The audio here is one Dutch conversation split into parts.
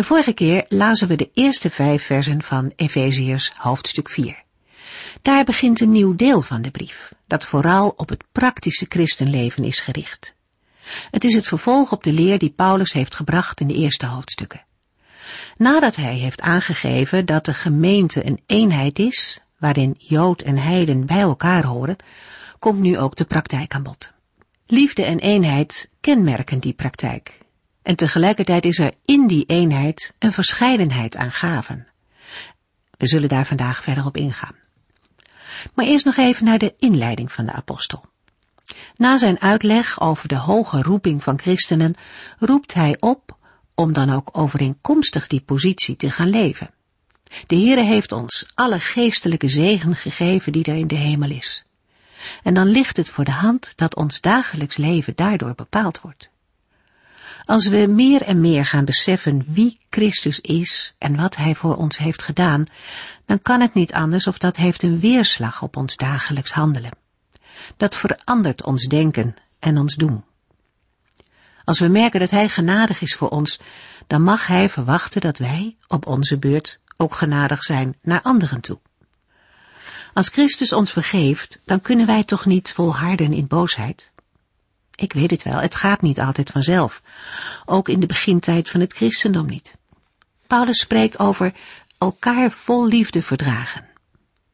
De vorige keer lazen we de eerste vijf versen van Efeziërs hoofdstuk 4. Daar begint een nieuw deel van de brief, dat vooral op het praktische christenleven is gericht. Het is het vervolg op de leer die Paulus heeft gebracht in de eerste hoofdstukken. Nadat hij heeft aangegeven dat de gemeente een eenheid is, waarin Jood en Heiden bij elkaar horen, komt nu ook de praktijk aan bod. Liefde en eenheid kenmerken die praktijk en tegelijkertijd is er in die eenheid een verscheidenheid aan gaven. We zullen daar vandaag verder op ingaan. Maar eerst nog even naar de inleiding van de apostel. Na zijn uitleg over de hoge roeping van christenen roept hij op om dan ook overeenkomstig die positie te gaan leven. De Heere heeft ons alle geestelijke zegen gegeven die er in de hemel is. En dan ligt het voor de hand dat ons dagelijks leven daardoor bepaald wordt. Als we meer en meer gaan beseffen wie Christus is en wat Hij voor ons heeft gedaan, dan kan het niet anders of dat heeft een weerslag op ons dagelijks handelen. Dat verandert ons denken en ons doen. Als we merken dat Hij genadig is voor ons, dan mag Hij verwachten dat wij, op onze beurt, ook genadig zijn naar anderen toe. Als Christus ons vergeeft, dan kunnen wij toch niet volharden in boosheid? Ik weet het wel, het gaat niet altijd vanzelf. Ook in de begintijd van het christendom niet. Paulus spreekt over elkaar vol liefde verdragen.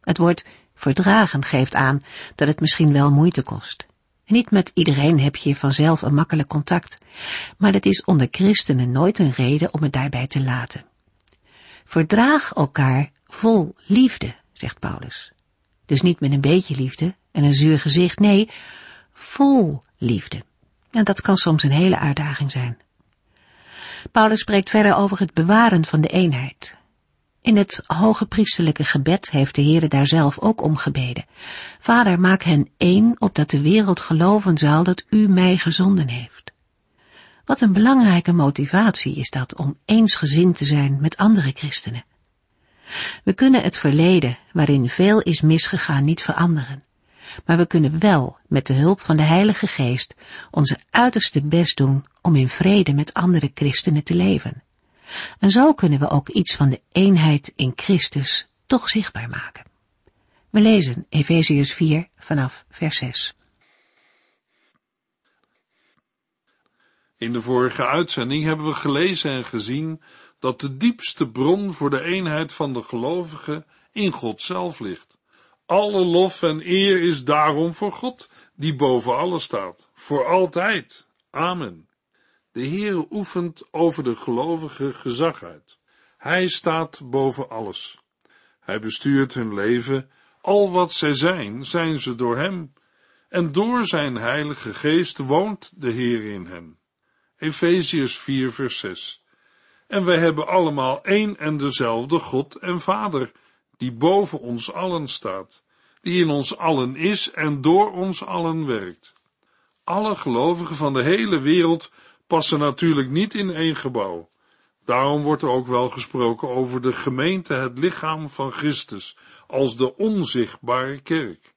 Het woord verdragen geeft aan dat het misschien wel moeite kost. niet met iedereen heb je vanzelf een makkelijk contact, maar het is onder christenen nooit een reden om het daarbij te laten. Verdraag elkaar vol liefde, zegt Paulus. Dus niet met een beetje liefde en een zuur gezicht, nee, vol liefde. En dat kan soms een hele uitdaging zijn. Paulus spreekt verder over het bewaren van de eenheid. In het hoge priesterlijke gebed heeft de Heere daar zelf ook om gebeden. Vader, maak hen één, opdat de wereld geloven zal dat u mij gezonden heeft. Wat een belangrijke motivatie is dat om eensgezind te zijn met andere christenen. We kunnen het verleden, waarin veel is misgegaan, niet veranderen maar we kunnen wel met de hulp van de Heilige Geest onze uiterste best doen om in vrede met andere christenen te leven. En zo kunnen we ook iets van de eenheid in Christus toch zichtbaar maken. We lezen Efeziërs 4 vanaf vers 6. In de vorige uitzending hebben we gelezen en gezien dat de diepste bron voor de eenheid van de gelovigen in God zelf ligt. Alle lof en eer is daarom voor God, die boven alles staat, voor altijd. Amen. De Heere oefent over de gelovigen gezag uit. Hij staat boven alles. Hij bestuurt hun leven, al wat zij zijn, zijn ze door hem, en door zijn heilige geest woont de Heer in hen. Efeziërs 4 vers 6. En wij hebben allemaal één en dezelfde God en Vader, die boven ons allen staat, die in ons allen is en door ons allen werkt. Alle gelovigen van de hele wereld passen natuurlijk niet in één gebouw. Daarom wordt er ook wel gesproken over de gemeente, het lichaam van Christus, als de onzichtbare kerk.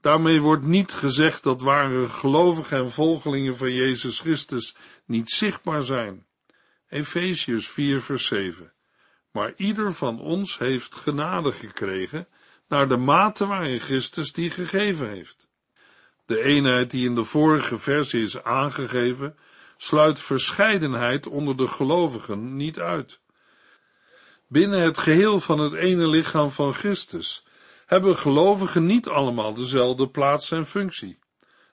Daarmee wordt niet gezegd dat ware gelovigen en volgelingen van Jezus Christus niet zichtbaar zijn. Efeziërs 4 vers 7. Maar ieder van ons heeft genade gekregen naar de mate waarin Christus die gegeven heeft. De eenheid die in de vorige versie is aangegeven, sluit verscheidenheid onder de gelovigen niet uit. Binnen het geheel van het ene lichaam van Christus hebben gelovigen niet allemaal dezelfde plaats en functie.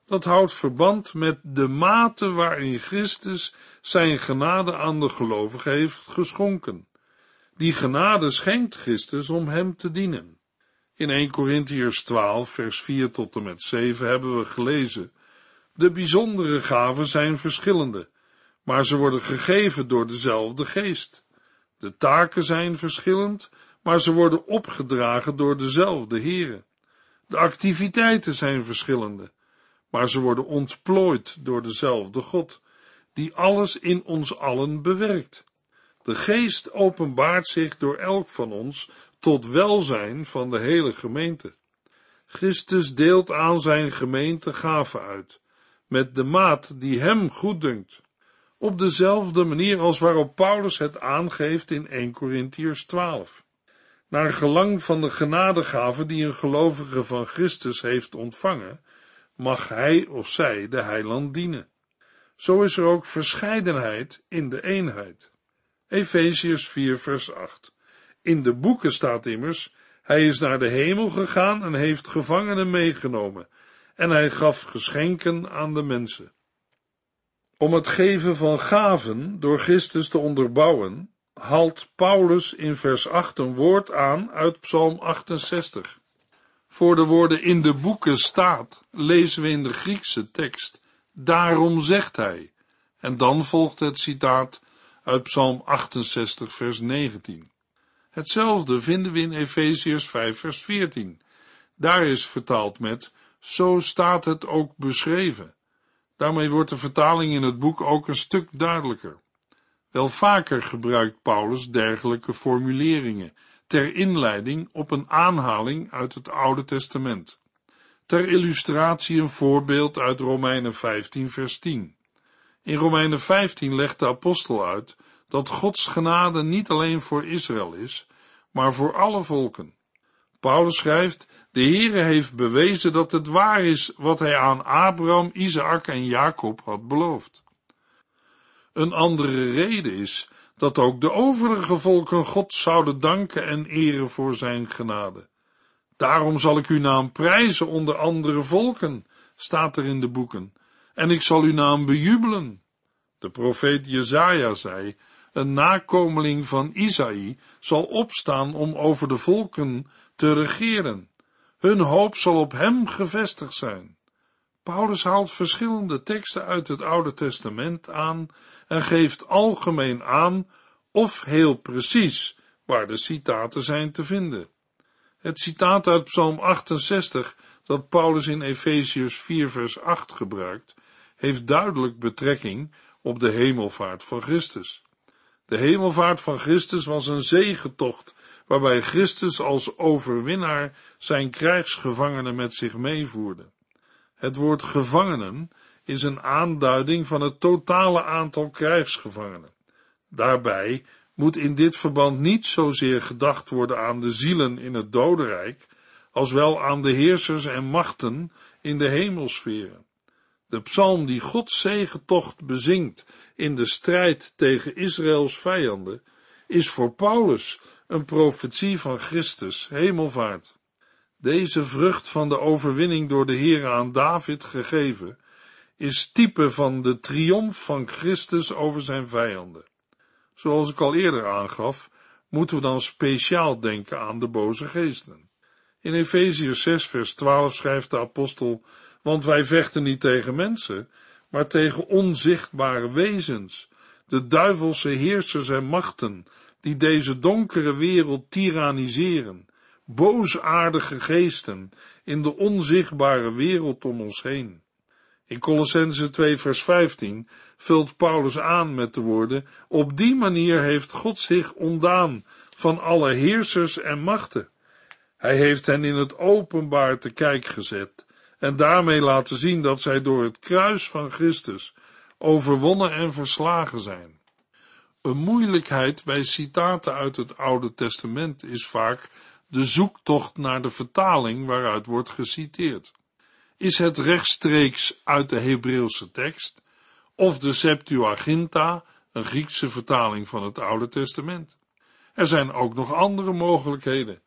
Dat houdt verband met de mate waarin Christus zijn genade aan de gelovigen heeft geschonken. Die genade schenkt Christus om hem te dienen. In 1 Corinthiërs 12, vers 4 tot en met 7 hebben we gelezen: De bijzondere gaven zijn verschillende, maar ze worden gegeven door dezelfde geest. De taken zijn verschillend, maar ze worden opgedragen door dezelfde Here. De activiteiten zijn verschillende, maar ze worden ontplooid door dezelfde God, die alles in ons allen bewerkt. De geest openbaart zich door elk van ons tot welzijn van de hele gemeente. Christus deelt aan zijn gemeente gaven uit, met de maat die hem goeddunkt, op dezelfde manier als waarop Paulus het aangeeft in 1 Corinthiërs 12. Naar gelang van de genadegave die een gelovige van Christus heeft ontvangen, mag hij of zij de heiland dienen. Zo is er ook verscheidenheid in de eenheid. Efeziërs 4 vers 8. In de boeken staat immers, hij is naar de hemel gegaan en heeft gevangenen meegenomen, en hij gaf geschenken aan de mensen. Om het geven van gaven door Christus te onderbouwen, haalt Paulus in vers 8 een woord aan uit Psalm 68. Voor de woorden in de boeken staat, lezen we in de Griekse tekst, daarom zegt hij. En dan volgt het citaat uit Psalm 68, vers 19. Hetzelfde vinden we in Efeziërs 5, vers 14. Daar is vertaald met, zo staat het ook beschreven. Daarmee wordt de vertaling in het boek ook een stuk duidelijker. Wel vaker gebruikt Paulus dergelijke formuleringen ter inleiding op een aanhaling uit het Oude Testament. Ter illustratie een voorbeeld uit Romeinen 15 vers 10. In Romeinen 15 legt de apostel uit dat Gods genade niet alleen voor Israël is, maar voor alle volken. Paulus schrijft, de Heere heeft bewezen dat het waar is wat hij aan Abraham, Isaac en Jacob had beloofd. Een andere reden is dat ook de overige volken God zouden danken en eren voor zijn genade. Daarom zal ik uw naam prijzen onder andere volken, staat er in de boeken, en ik zal uw naam bejubelen. De profeet Jezaja zei, een nakomeling van Isaï zal opstaan om over de volken te regeren. Hun hoop zal op hem gevestigd zijn. Paulus haalt verschillende teksten uit het Oude Testament aan en geeft algemeen aan of heel precies waar de citaten zijn te vinden. Het citaat uit Psalm 68 dat Paulus in Efeziërs 4 vers 8 gebruikt, heeft duidelijk betrekking op de hemelvaart van Christus. De hemelvaart van Christus was een zegentocht, waarbij Christus als overwinnaar zijn krijgsgevangenen met zich meevoerde. Het woord gevangenen is een aanduiding van het totale aantal krijgsgevangenen. Daarbij moet in dit verband niet zozeer gedacht worden aan de zielen in het dodenrijk, als wel aan de heersers en machten in de hemelsferen. De psalm die Gods zegentocht bezingt in de strijd tegen Israëls vijanden, is voor Paulus een profetie van Christus, hemelvaart. Deze vrucht van de overwinning door de Heer aan David gegeven, is type van de triomf van Christus over zijn vijanden. Zoals ik al eerder aangaf, moeten we dan speciaal denken aan de boze geesten. In Efeziërs 6 vers 12 schrijft de apostel, want wij vechten niet tegen mensen, maar tegen onzichtbare wezens, de duivelse heersers en machten, die deze donkere wereld tyranniseren, boosaardige geesten in de onzichtbare wereld om ons heen. In Colossense 2 vers 15 vult Paulus aan met de woorden, op die manier heeft God zich ontdaan van alle heersers en machten. Hij heeft hen in het openbaar te kijk gezet en daarmee laten zien dat zij door het kruis van Christus overwonnen en verslagen zijn. Een moeilijkheid bij citaten uit het Oude Testament is vaak de zoektocht naar de vertaling waaruit wordt geciteerd. Is het rechtstreeks uit de Hebreeuwse tekst of de Septuaginta, een Griekse vertaling van het Oude Testament? Er zijn ook nog andere mogelijkheden.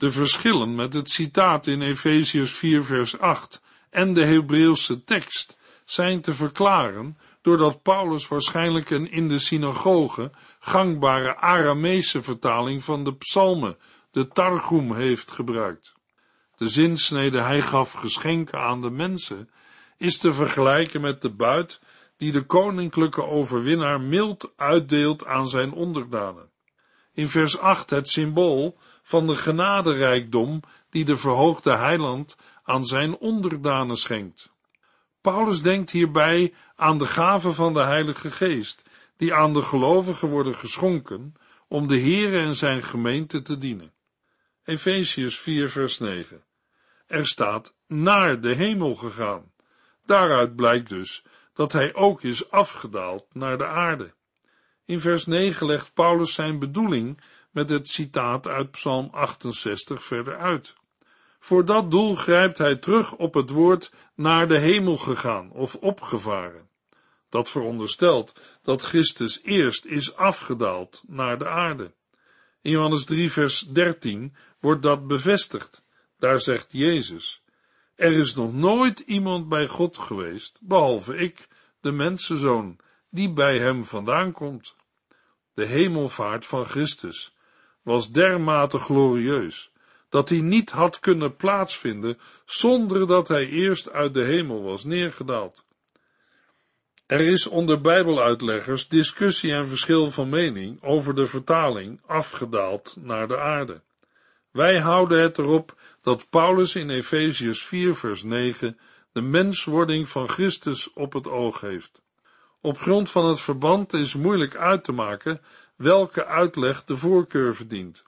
De verschillen met het citaat in Efesiërs 4 vers 8 en de Hebreeuwse tekst zijn te verklaren doordat Paulus waarschijnlijk een in de synagoge gangbare Arameese vertaling van de psalmen, de Targum, heeft gebruikt. De zinsnede hij gaf geschenken aan de mensen is te vergelijken met de buit die de koninklijke overwinnaar mild uitdeelt aan zijn onderdanen. In vers 8 het symbool van de genaderijkdom die de verhoogde heiland aan zijn onderdanen schenkt. Paulus denkt hierbij aan de gaven van de Heilige Geest, die aan de gelovigen worden geschonken om de Heere en zijn gemeente te dienen. Efesius 4 vers 9. Er staat naar de hemel gegaan. Daaruit blijkt dus dat hij ook is afgedaald naar de aarde. In vers 9 legt Paulus zijn bedoeling met het citaat uit Psalm 68 verder uit. Voor dat doel grijpt hij terug op het woord naar de hemel gegaan of opgevaren. Dat veronderstelt dat Christus eerst is afgedaald naar de aarde. In Johannes 3 vers 13 wordt dat bevestigd. Daar zegt Jezus, er is nog nooit iemand bij God geweest, behalve ik, de mensenzoon, die bij hem vandaan komt. De hemelvaart van Christus was dermate glorieus, dat hij niet had kunnen plaatsvinden zonder dat hij eerst uit de hemel was neergedaald. Er is onder Bijbeluitleggers discussie en verschil van mening over de vertaling afgedaald naar de aarde. Wij houden het erop dat Paulus in Efeziërs 4 vers 9 de menswording van Christus op het oog heeft. Op grond van het verband is moeilijk uit te maken welke uitleg de voorkeur verdient.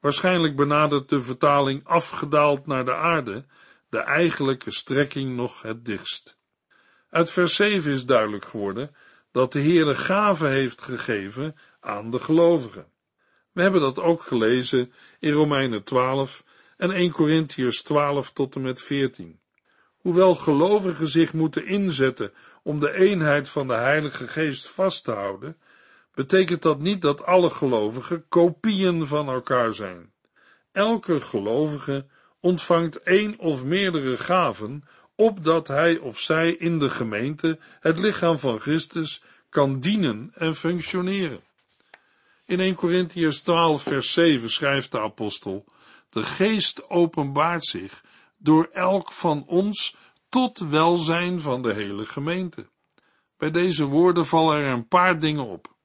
Waarschijnlijk benadert de vertaling afgedaald naar de aarde de eigenlijke strekking nog het dichtst. Uit vers 7 is duidelijk geworden dat de Heere gave heeft gegeven aan de gelovigen. We hebben dat ook gelezen in Romeinen 12 en 1 Corinthiërs 12 tot en met 14. Hoewel gelovigen zich moeten inzetten om de eenheid van de Heilige Geest vast te houden, betekent dat niet dat alle gelovigen kopieën van elkaar zijn. Elke gelovige ontvangt één of meerdere gaven, opdat hij of zij in de gemeente, het lichaam van Christus, kan dienen en functioneren. In 1 Corinthians 12 vers 7 schrijft de apostel, de geest openbaart zich door elk van ons tot welzijn van de hele gemeente. Bij deze woorden vallen er een paar dingen op.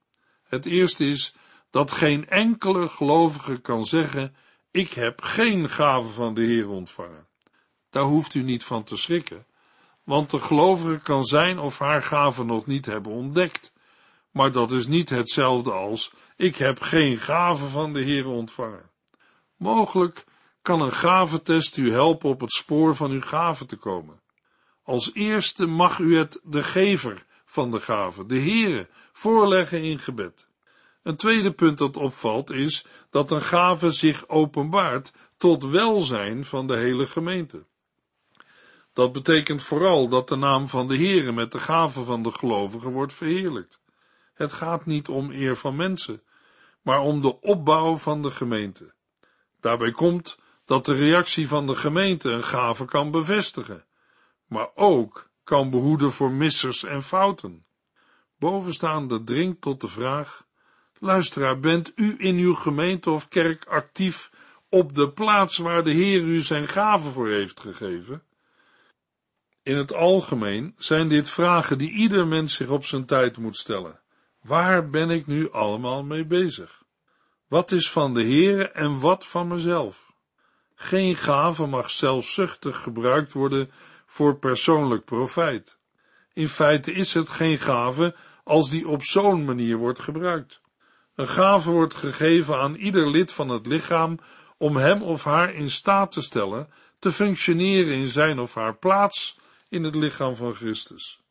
Het eerste is dat geen enkele gelovige kan zeggen, ik heb geen gave van de Heer ontvangen. Daar hoeft u niet van te schrikken, want de gelovige kan zijn of haar gave nog niet hebben ontdekt. Maar dat is niet hetzelfde als, ik heb geen gave van de Heer ontvangen. Mogelijk kan een gavetest u helpen op het spoor van uw gave te komen. Als eerste mag u het de gever van de gave, de Heere, voorleggen in gebed. Een tweede punt dat opvalt is dat een gave zich openbaart tot welzijn van de hele gemeente. Dat betekent vooral dat de naam van de Heere met de gave van de gelovigen wordt verheerlijkt. Het gaat niet om eer van mensen, maar om de opbouw van de gemeente. Daarbij komt dat de reactie van de gemeente een gave kan bevestigen, maar ook kan behoeden voor missers en fouten. Bovenstaande dringt tot de vraag: luisteraar, bent u in uw gemeente of kerk actief op de plaats waar de Heer u zijn gave voor heeft gegeven? In het algemeen zijn dit vragen die ieder mens zich op zijn tijd moet stellen. Waar ben ik nu allemaal mee bezig? Wat is van de Heere en wat van mezelf? Geen gave mag zelfzuchtig gebruikt worden voor persoonlijk profijt. In feite is het geen gave als die op zo'n manier wordt gebruikt. Een gave wordt gegeven aan ieder lid van het lichaam om hem of haar in staat te stellen te functioneren in zijn of haar plaats in het lichaam van Christus.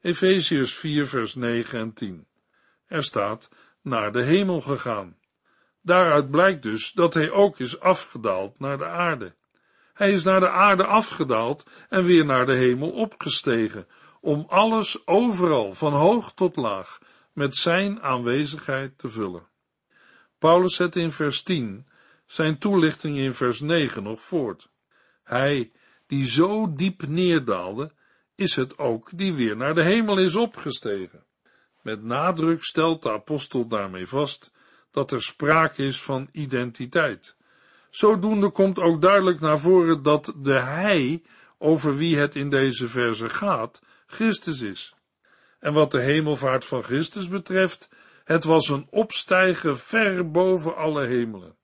Efeziërs 4 vers 9 en 10. Er staat naar de hemel gegaan. Daaruit blijkt dus dat hij ook is afgedaald naar de aarde. Hij is naar de aarde afgedaald en weer naar de hemel opgestegen, om alles overal, van hoog tot laag, met zijn aanwezigheid te vullen. Paulus zet in vers 10 zijn toelichting in vers 9 nog voort. Hij, die zo diep neerdaalde, is het ook die weer naar de hemel is opgestegen. Met nadruk stelt de apostel daarmee vast dat er sprake is van identiteit. Zodoende komt ook duidelijk naar voren dat de Hij, over wie het in deze verse gaat, Christus is. En wat de hemelvaart van Christus betreft, Het was een opstijgen ver boven alle hemelen.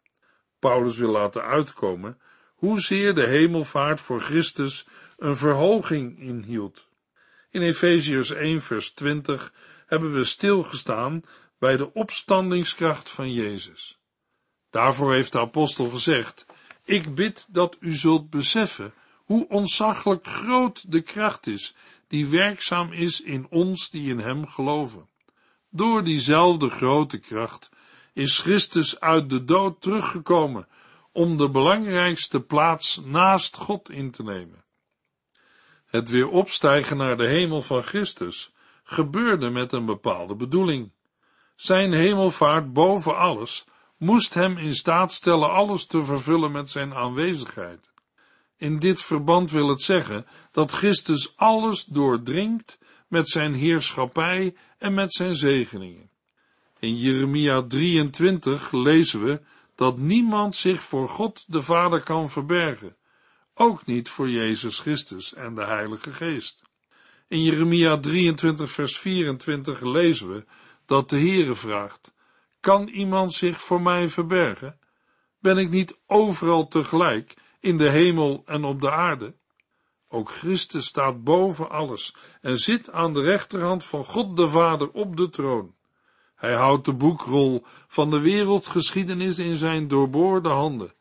Paulus wil laten uitkomen hoezeer de hemelvaart voor Christus een verhoging inhield. In Efeziërs 1 vers 20 hebben we stilgestaan bij de opstandingskracht van Jezus. Daarvoor heeft de apostel gezegd, ik bid dat u zult beseffen hoe ontzaglijk groot de kracht is die werkzaam is in ons die in hem geloven. Door diezelfde grote kracht is Christus uit de dood teruggekomen om de belangrijkste plaats naast God in te nemen. Het weer opstijgen naar de hemel van Christus gebeurde met een bepaalde bedoeling. Zijn hemelvaart boven alles moest hem in staat stellen alles te vervullen met zijn aanwezigheid. In dit verband wil het zeggen dat Christus alles doordringt met zijn heerschappij en met zijn zegeningen. In Jeremia 23 lezen we dat niemand zich voor God de Vader kan verbergen, ook niet voor Jezus Christus en de Heilige Geest. In Jeremia 23 vers 24 lezen we dat de Heere vraagt, kan iemand zich voor mij verbergen? Ben ik niet overal tegelijk in de hemel en op de aarde? Ook Christus staat boven alles en zit aan de rechterhand van God de Vader op de troon. Hij houdt de boekrol van de wereldgeschiedenis in zijn doorboorde handen.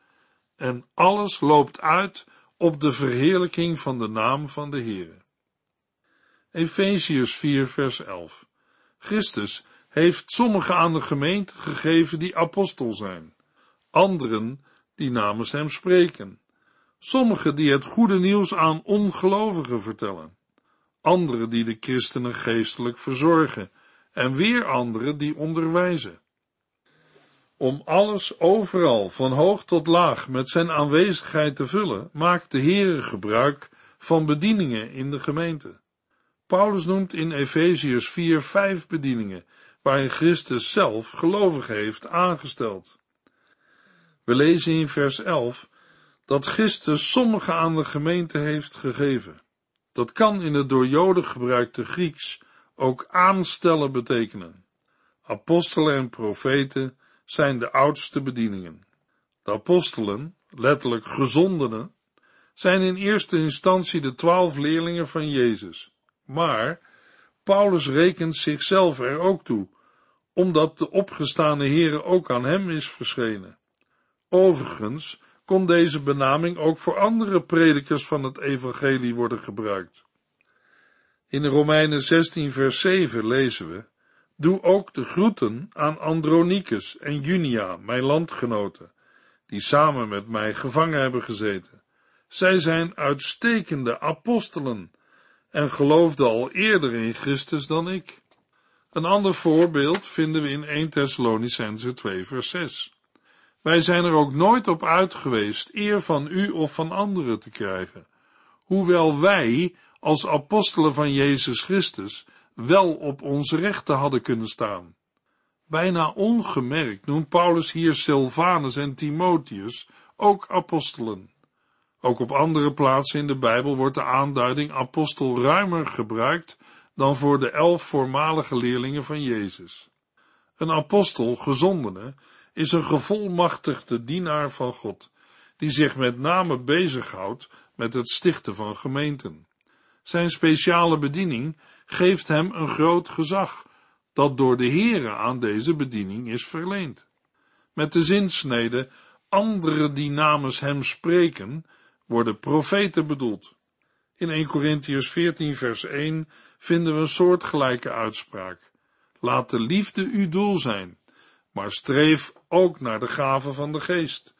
En alles loopt uit op de verheerlijking van de naam van de Heere. Efeziërs 4 vers 11 Christus heeft sommigen aan de gemeente gegeven die apostel zijn, anderen die namens hem spreken, sommigen die het goede nieuws aan ongelovigen vertellen, anderen die de christenen geestelijk verzorgen, en weer anderen die onderwijzen. Om alles overal, van hoog tot laag, met zijn aanwezigheid te vullen, maakt de Heere gebruik van bedieningen in de gemeente. Paulus noemt in Efeziërs 4 vijf bedieningen, waarin Christus zelf gelovigen heeft aangesteld. We lezen in vers 11 dat Christus sommigen aan de gemeente heeft gegeven. Dat kan in het door Joden gebruikte Grieks ook aanstellen betekenen. Apostelen en profeten zijn de oudste bedieningen. De apostelen, letterlijk gezondenen, zijn in eerste instantie de twaalf leerlingen van Jezus. Maar Paulus rekent zichzelf er ook toe, omdat de opgestane Heere ook aan hem is verschenen. Overigens kon deze benaming ook voor andere predikers van het evangelie worden gebruikt. In Romeinen 16 vers 7 lezen we, Doe ook de groeten aan Andronicus en Junia, mijn landgenoten, die samen met mij gevangen hebben gezeten. Zij zijn uitstekende apostelen en geloofden al eerder in Christus dan ik. Een ander voorbeeld vinden we in 1 Thessalonicense 2 vers 6. Wij zijn er ook nooit op uit geweest eer van u of van anderen te krijgen, hoewel wij als apostelen van Jezus Christus wel op onze rechten hadden kunnen staan. Bijna ongemerkt noemt Paulus hier Silvanus en Timotheus ook apostelen. Ook op andere plaatsen in de Bijbel wordt de aanduiding apostel ruimer gebruikt dan voor de elf voormalige leerlingen van Jezus. Een apostel, gezondene, is een gevolmachtigde dienaar van God, die zich met name bezighoudt met het stichten van gemeenten. Zijn speciale bediening geeft hem een groot gezag, dat door de Heere aan deze bediening is verleend. Met de zinsnede, anderen die namens hem spreken, worden profeten bedoeld. In 1 Corinthians 14 vers 1 vinden we een soortgelijke uitspraak. Laat de liefde uw doel zijn, maar streef ook naar de gave van de geest,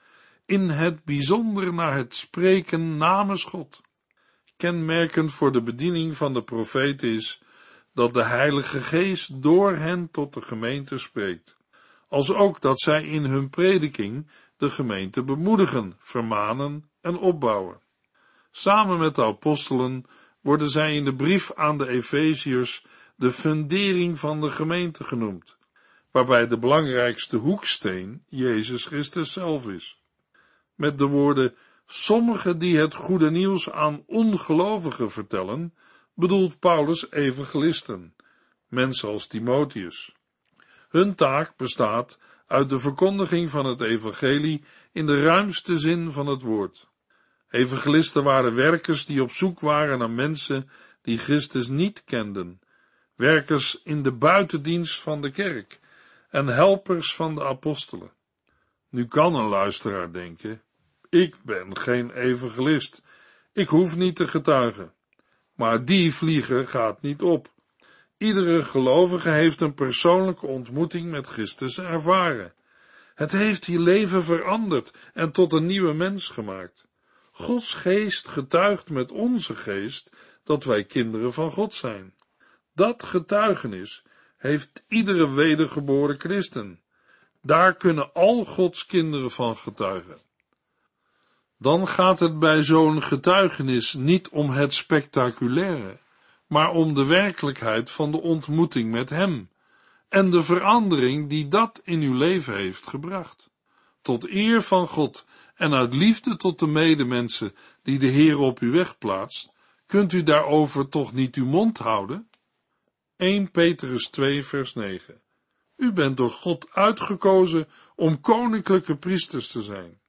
in het bijzonder naar het spreken namens God. Kenmerkend voor de bediening van de profeet is dat de Heilige Geest door hen tot de gemeente spreekt, als ook dat zij in hun prediking de gemeente bemoedigen, vermanen en opbouwen. Samen met de apostelen worden zij in de brief aan de Efeziërs de fundering van de gemeente genoemd, waarbij de belangrijkste hoeksteen Jezus Christus zelf is. Met de woorden sommigen die het goede nieuws aan ongelovigen vertellen, bedoelt Paulus evangelisten, mensen als Timotheus. Hun taak bestaat uit de verkondiging van het evangelie in de ruimste zin van het woord. Evangelisten waren werkers die op zoek waren naar mensen die Christus niet kenden, werkers in de buitendienst van de kerk en helpers van de apostelen. Nu kan een luisteraar denken, ik ben geen evangelist, ik hoef niet te getuigen. Maar die vlieger gaat niet op. Iedere gelovige heeft een persoonlijke ontmoeting met Christus ervaren. Het heeft je leven veranderd en tot een nieuwe mens gemaakt. Gods geest getuigt met onze geest dat wij kinderen van God zijn. Dat getuigenis heeft iedere wedergeboren christen. Daar kunnen al Gods kinderen van getuigen. Dan gaat het bij zo'n getuigenis niet om het spectaculaire, maar om de werkelijkheid van de ontmoeting met Hem en de verandering die dat in uw leven heeft gebracht. Tot eer van God en uit liefde tot de medemensen die de Heer op uw weg plaatst, kunt u daarover toch niet uw mond houden? 1 Petrus 2 vers 9 U bent door God uitgekozen om koninklijke priesters te zijn.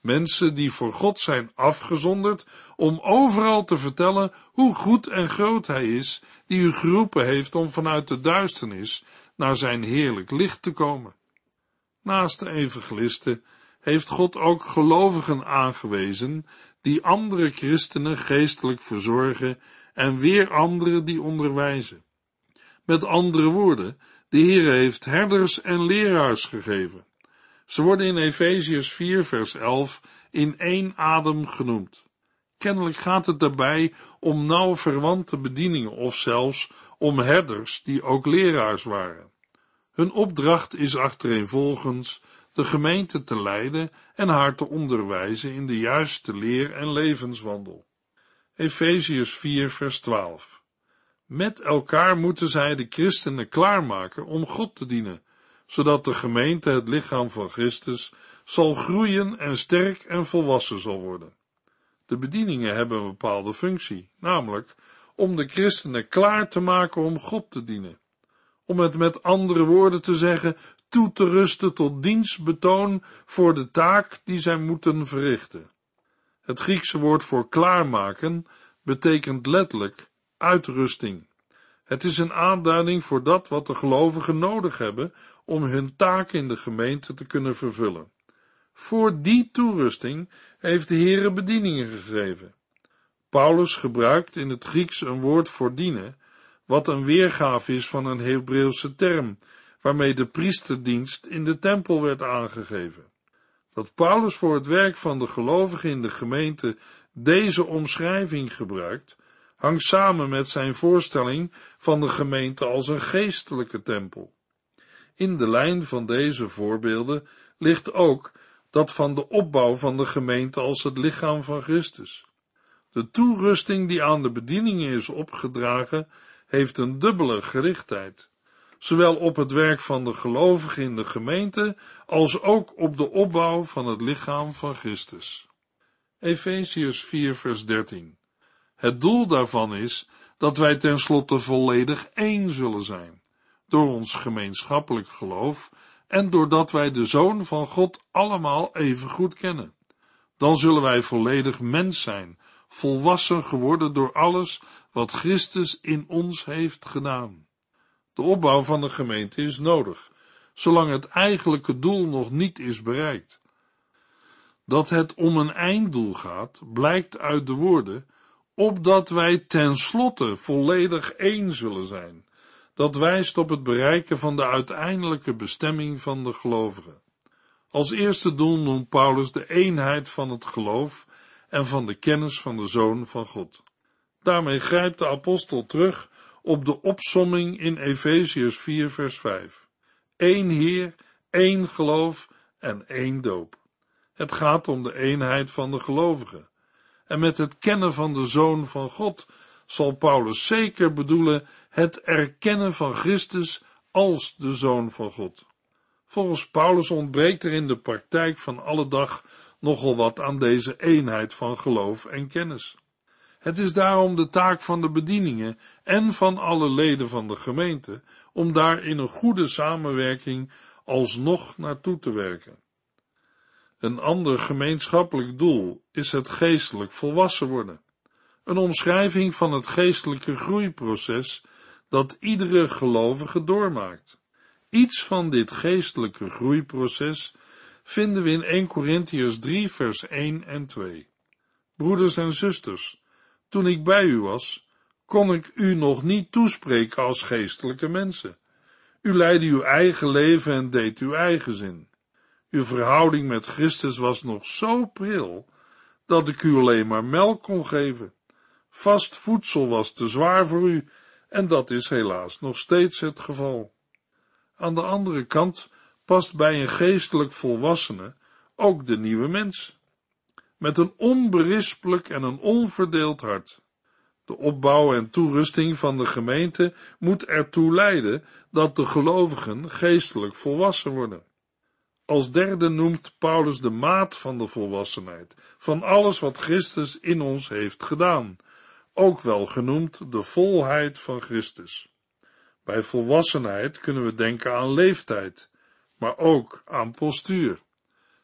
Mensen die voor God zijn afgezonderd om overal te vertellen hoe goed en groot Hij is, die u geroepen heeft om vanuit de duisternis naar zijn heerlijk licht te komen. Naast de evangelisten heeft God ook gelovigen aangewezen die andere christenen geestelijk verzorgen en weer anderen die onderwijzen. Met andere woorden, de Heer heeft herders en leraars gegeven. Ze worden in Efeziërs 4 vers 11 in één adem genoemd. Kennelijk gaat het daarbij om nauw verwante bedieningen of zelfs om herders die ook leraars waren. Hun opdracht is achtereenvolgens de gemeente te leiden en haar te onderwijzen in de juiste leer en levenswandel. Efeziërs 4 vers 12 Met elkaar moeten zij de christenen klaarmaken om God te dienen, zodat de gemeente, het lichaam van Christus, zal groeien en sterk en volwassen zal worden. De bedieningen hebben een bepaalde functie, namelijk om de christenen klaar te maken om God te dienen. Om het met andere woorden te zeggen, toe te rusten tot dienstbetoon voor de taak die zij moeten verrichten. Het Griekse woord voor klaarmaken betekent letterlijk uitrusting. Het is een aanduiding voor dat wat de gelovigen nodig hebben om hun taak in de gemeente te kunnen vervullen. Voor die toerusting heeft de Heere bedieningen gegeven. Paulus gebruikt in het Grieks een woord voor dienen, wat een weergave is van een Hebreeuwse term, waarmee de priesterdienst in de tempel werd aangegeven. Dat Paulus voor het werk van de gelovigen in de gemeente deze omschrijving gebruikt, hangt samen met zijn voorstelling van de gemeente als een geestelijke tempel. In de lijn van deze voorbeelden ligt ook dat van de opbouw van de gemeente als het lichaam van Christus. De toerusting die aan de bedieningen is opgedragen, heeft een dubbele gerichtheid zowel op het werk van de gelovigen in de gemeente, als ook op de opbouw van het lichaam van Christus. Efeziërs 4 vers 13 Het doel daarvan is dat wij tenslotte volledig één zullen zijn, door ons gemeenschappelijk geloof en doordat wij de Zoon van God allemaal even goed kennen. Dan zullen wij volledig mens zijn, volwassen geworden door alles wat Christus in ons heeft gedaan. De opbouw van de gemeente is nodig, zolang het eigenlijke doel nog niet is bereikt. Dat het om een einddoel gaat, blijkt uit de woorden, opdat wij tenslotte volledig één zullen zijn. Dat wijst op het bereiken van de uiteindelijke bestemming van de gelovigen. Als eerste doel noemt Paulus de eenheid van het geloof en van de kennis van de Zoon van God. Daarmee grijpt de apostel terug op de opsomming in Efeziërs 4 vers 5. Eén Heer, één geloof en één doop. Het gaat om de eenheid van de gelovigen. En met het kennen van de Zoon van God zal Paulus zeker bedoelen het erkennen van Christus als de Zoon van God. Volgens Paulus ontbreekt er in de praktijk van alle dag nogal wat aan deze eenheid van geloof en kennis. Het is daarom de taak van de bedieningen en van alle leden van de gemeente om daar in een goede samenwerking alsnog naartoe te werken. Een ander gemeenschappelijk doel is het geestelijk volwassen worden. Een omschrijving van het geestelijke groeiproces dat iedere gelovige doormaakt. Iets van dit geestelijke groeiproces vinden we in 1 Corinthians 3 vers 1 en 2. Broeders en zusters, toen ik bij u was, kon ik u nog niet toespreken als geestelijke mensen. U leidde uw eigen leven en deed uw eigen zin. Uw verhouding met Christus was nog zo pril, dat ik u alleen maar melk kon geven. Vast voedsel was te zwaar voor u, en dat is helaas nog steeds het geval. Aan de andere kant past bij een geestelijk volwassene ook de nieuwe mens, met een onberispelijk en een onverdeeld hart. De opbouw en toerusting van de gemeente moet ertoe leiden dat de gelovigen geestelijk volwassen worden. Als derde noemt Paulus de maat van de volwassenheid, van alles wat Christus in ons heeft gedaan, ook wel genoemd de volheid van Christus. Bij volwassenheid kunnen we denken aan leeftijd, maar ook aan postuur.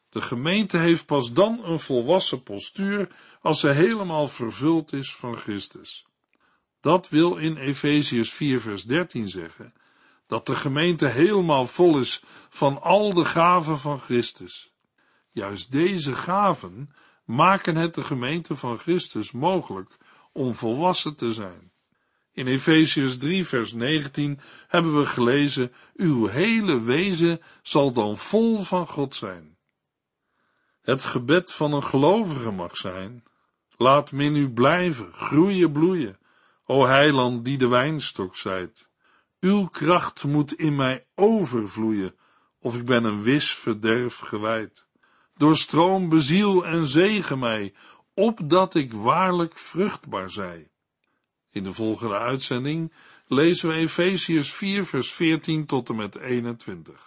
De gemeente heeft pas dan een volwassen postuur als ze helemaal vervuld is van Christus. Dat wil in Efeziërs 4 vers 13 zeggen, dat de gemeente helemaal vol is van al de gaven van Christus. Juist deze gaven maken het de gemeente van Christus mogelijk om volwassen te zijn. In Efesiërs 3 vers 19 hebben we gelezen, uw hele wezen zal dan vol van God zijn. Het gebed van een gelovige mag zijn, laat me u blijven, groeien, bloeien, o heiland die de wijnstok zijt. Uw kracht moet in mij overvloeien, of ik ben een wis verderf gewijd. Doorstroom beziel en zegen mij, opdat ik waarlijk vruchtbaar zij. In de volgende uitzending lezen we Efesiërs 4 vers 14 tot en met 21.